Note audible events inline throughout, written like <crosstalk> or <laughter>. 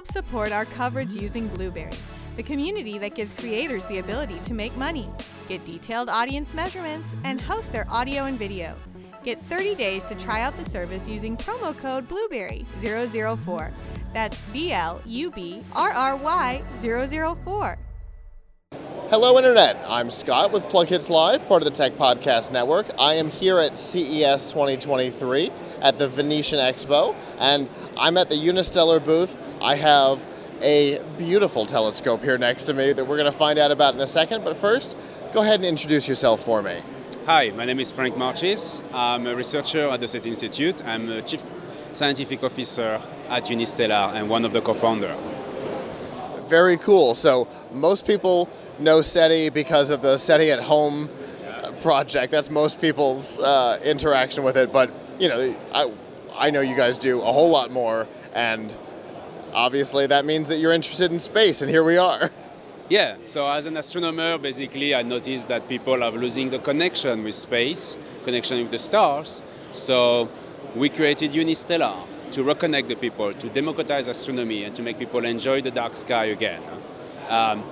Help support our coverage using Blubrry, the community that gives creators the ability to make money, get detailed audience measurements, and host their audio and video. Get 30 days to try out the service using promo code Blubrry004. That's B L U B R R Y 004. Hello, Internet. I'm Scott with PLUGHITZ Live, part of the Tech Podcast Network. I am here at CES 2023 at the Venetian Expo, and I'm at the Unistellar booth. I have a beautiful telescope here next to me that we're going to find out about in a second. But first, go ahead and introduce yourself for me. Hi, my name is Frank Marchis. I'm a researcher at the SETI Institute. I'm a chief scientific officer at Unistellar and one of the co-founders. Very cool. So most people know SETI because of the SETI at Home uh, project. That's most people's uh, interaction with it. But you know, I, I know you guys do a whole lot more, and obviously that means that you're interested in space, and here we are. <laughs> Yeah, so as an astronomer, basically, I noticed that people are losing the connection with space, connection with the stars. So we created Unistellar to reconnect the people, to democratize astronomy, and to make people enjoy the dark sky again. Um,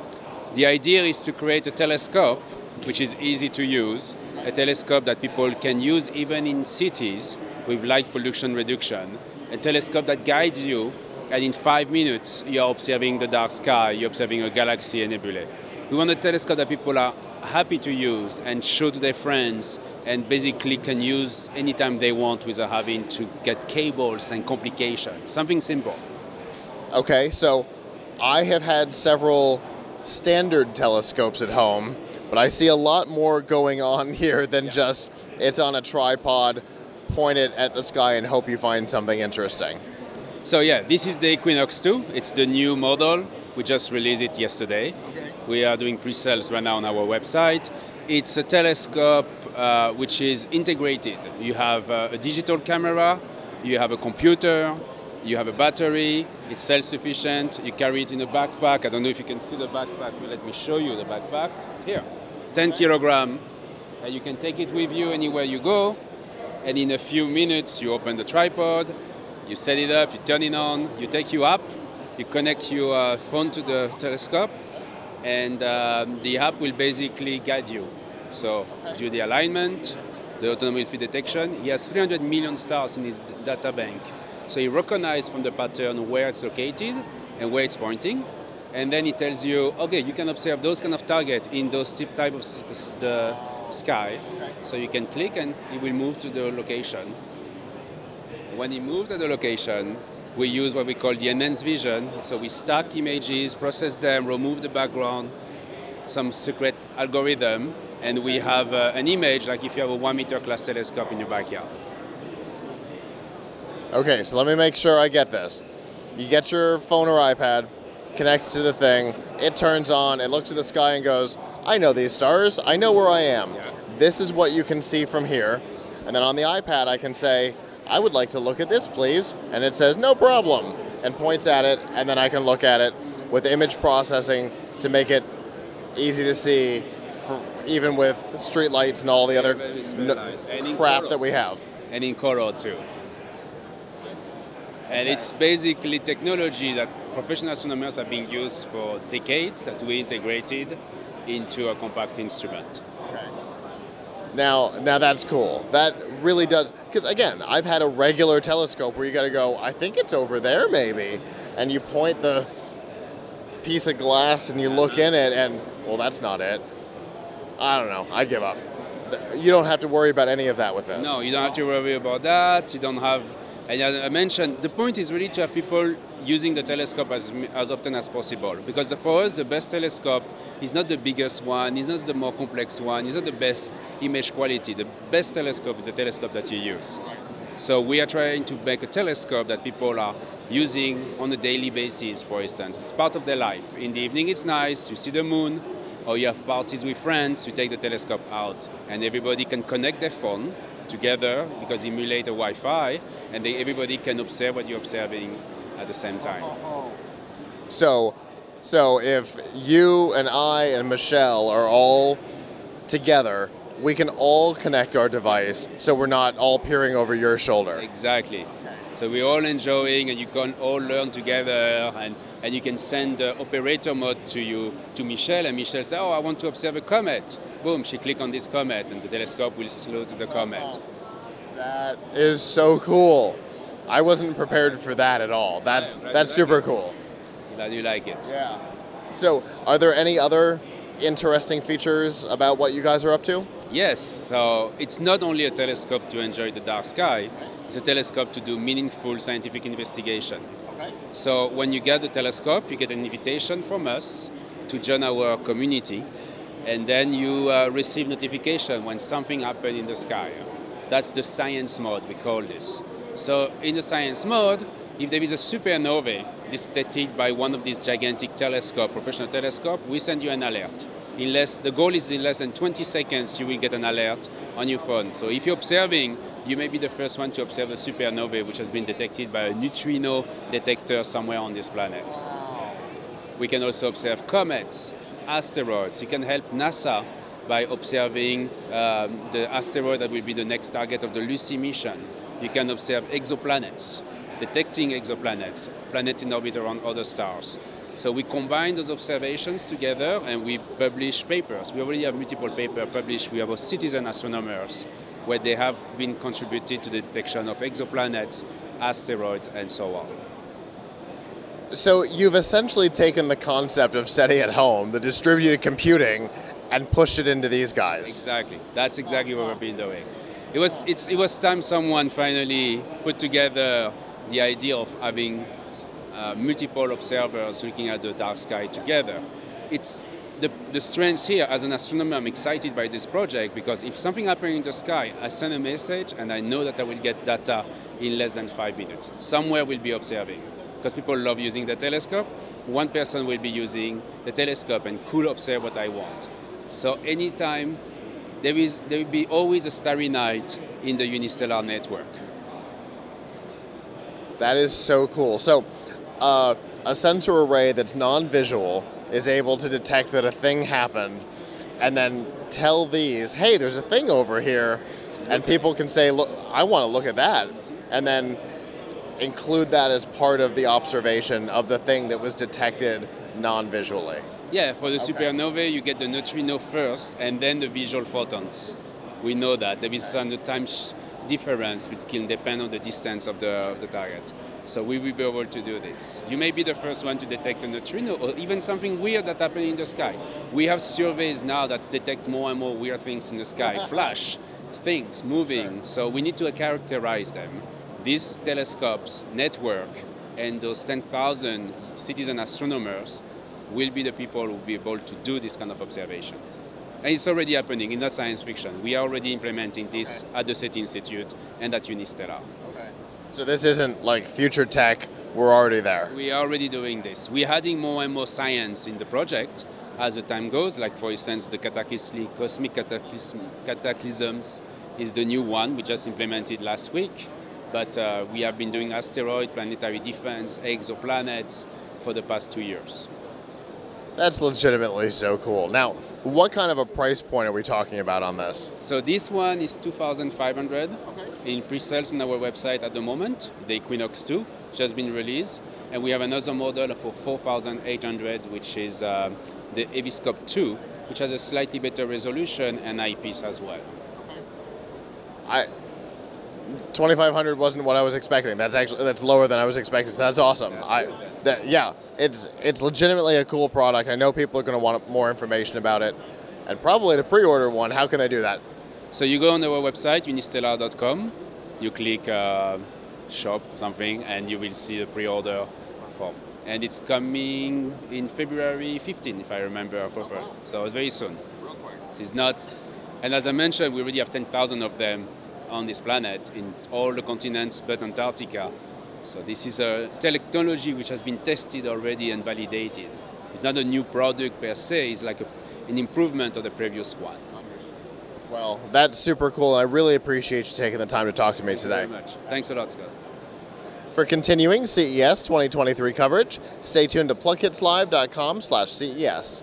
the idea is to create a telescope which is easy to use, a telescope that people can use even in cities with light pollution reduction, a telescope that guides you, and in five minutes you're observing the dark sky, you're observing a galaxy a nebulae. We want a telescope that people are happy to use and show to their friends and basically can use anytime they want without having to get cables and complications. Something simple. Okay, so I have had several standard telescopes at home, but I see a lot more going on <laughs> here than yeah. just it's on a tripod, point it at the sky and hope you find something interesting. So yeah, this is the Equinox 2. It's the new model. We just released it yesterday. Okay. We are doing pre-sales right now on our website. It's a telescope uh, which is integrated. You have uh, a digital camera, you have a computer, you have a battery, it's self-sufficient, you carry it in a backpack. I don't know if you can see the backpack, but let me show you the backpack. Here, 10 kilogram. And you can take it with you anywhere you go. And in a few minutes, you open the tripod, you set it up, you turn it on, you take your app, you connect your uh, phone to the telescope, and um, the app will basically guide you. So do the alignment, the automobile field detection. He has 300 million stars in his data bank. So he recognizes from the pattern where it's located and where it's pointing. And then he tells you, okay, you can observe those kind of target in those type of the sky. So you can click and it will move to the location. When it moves to the location, we use what we call the enhanced vision. So we stack images, process them, remove the background, some secret algorithm, and we have uh, an image like if you have a one meter class telescope in your backyard. Okay, so let me make sure I get this. You get your phone or iPad, connect to the thing, it turns on, it looks at the sky and goes, I know these stars, I know where I am. Yeah. This is what you can see from here. And then on the iPad, I can say, I would like to look at this, please. And it says, no problem, and points at it, and then I can look at it with image processing to make it easy to see, for, even with street lights and all the other crap that we have. And in color, too. And it's basically technology that professional astronomers have been used for decades that we integrated into a compact instrument. Okay. Now, now that's cool. That really does because again, I've had a regular telescope where you got to go. I think it's over there, maybe, and you point the piece of glass and you look in it, and well, that's not it. I don't know. I give up. You don't have to worry about any of that with this. No, you don't have to worry about that. You don't have and as I mentioned the point is really to have people using the telescope as, as often as possible because for us the best telescope is not the biggest one, is not the more complex one, is not the best image quality. The best telescope is the telescope that you use. So we are trying to make a telescope that people are using on a daily basis, for instance. It's part of their life. In the evening it's nice, you see the moon, or you have parties with friends, you take the telescope out and everybody can connect their phone together because emulate a Wi-Fi, and they, everybody can observe what you're observing at the same time. So, so if you and I and Michelle are all together, we can all connect our device, so we're not all peering over your shoulder. Exactly. So we're all enjoying, and you can all learn together, and, and you can send operator mode to you to Michelle, and Michelle says, "Oh, I want to observe a comet." Boom, she click on this comet, and the telescope will slow to the comet. That is so cool. I wasn't prepared for that at all. That's right, that's like super cool. Glad you like it. Yeah. So, are there any other interesting features about what you guys are up to? Yes, so it's not only a telescope to enjoy the dark sky, it's a telescope to do meaningful scientific investigation. Okay. So when you get the telescope, you get an invitation from us to join our community, and then you uh, receive notification when something happened in the sky. That's the science mode, we call this. So in the science mode, if there is a supernova detected by one of these gigantic telescope, professional telescope, we send you an alert. In less, the goal is in less than 20 seconds, you will get an alert on your phone. So if you're observing, you may be the first one to observe a supernova which has been detected by a neutrino detector somewhere on this planet. We can also observe comets, asteroids. You can help NASA by observing um, the asteroid that will be the next target of the Lucy mission. You can observe exoplanets, detecting exoplanets, planets in orbit around other stars. So we combine those observations together and we publish papers. We already have multiple papers published. We have a citizen astronomers where they have been contributed to the detection of exoplanets, asteroids, and so on. So, you've essentially taken the concept of SETI at home, the distributed computing, and pushed it into these guys. Exactly. That's exactly what we've been doing. It was it's, it was time someone finally put together the idea of having uh, multiple observers looking at the dark sky together. It's the, the strength here as an astronomer. I'm excited by this project because if something happens in the sky, I send a message and I know that I will get data in less than five minutes. Somewhere we'll be observing because people love using the telescope. One person will be using the telescope and could observe what I want. So anytime there is there will be always a starry night in the unistellar network. That is so cool. So, uh, a sensor array that's non visual is able to detect that a thing happened and then tell these, hey, there's a thing over here. And people can say, look, I want to look at that. And then include that as part of the observation of the thing that was detected non visually. Yeah, for the Okay. supernovae you get the neutrino first and then the visual photons. We know that there is some time sh- difference which can depend on the distance of the, of the target. So we will be able to do this. You may be the first one to detect a neutrino or even something weird that happened in the sky. We have surveys now that detect more and more weird things in the sky, <laughs> flash, things moving. So we need to characterize them. These telescopes, network, and those 10,000 citizen astronomers will be the people who will be able to do this kind of observations. And it's already happening in not science fiction. We are already implementing this at the SETI Institute and at Unistellar. So, this isn't like future tech, we're already there. We are already doing this. We're adding more and more science in the project as the time goes. Like, for instance, the cataclysm, cosmic cataclysm, cataclysms is the new one we just implemented last week. But uh, we have been doing asteroid, planetary defense, exoplanets for the past two years. That's legitimately so cool. Now, what kind of a price point are we talking about on this? So this one is 2,500 okay. in pre-sales on our website at the moment. The Equinox 2 just been released, and we have another model for 4,800, which is uh, the eVscope 2, which has a slightly better resolution and eyepiece as well. Okay. I 2500 wasn't what I was expecting. That's actually that's lower than I was expecting. So that's awesome. I that yeah, it's it's legitimately a cool product. I know people are going to want more information about it and probably to pre-order one. How can they do that? So you go on our website, unistellar.com, you click uh, shop something, and you will see the pre-order form. And it's coming in February 15, if I remember properly. So it's very soon. It's not, and as I mentioned, we already have 10,000 of them on this planet in all the continents but Antarctica. So this is a technology which has been tested already and validated. It's not a new product per se, it's like a, an improvement of the previous one. Well, that's super cool. I really appreciate you taking the time to talk to me Thank you very today. much. Thanks a lot, Scott. For continuing CES 2023 coverage, stay tuned to plughitzlive.com/ces.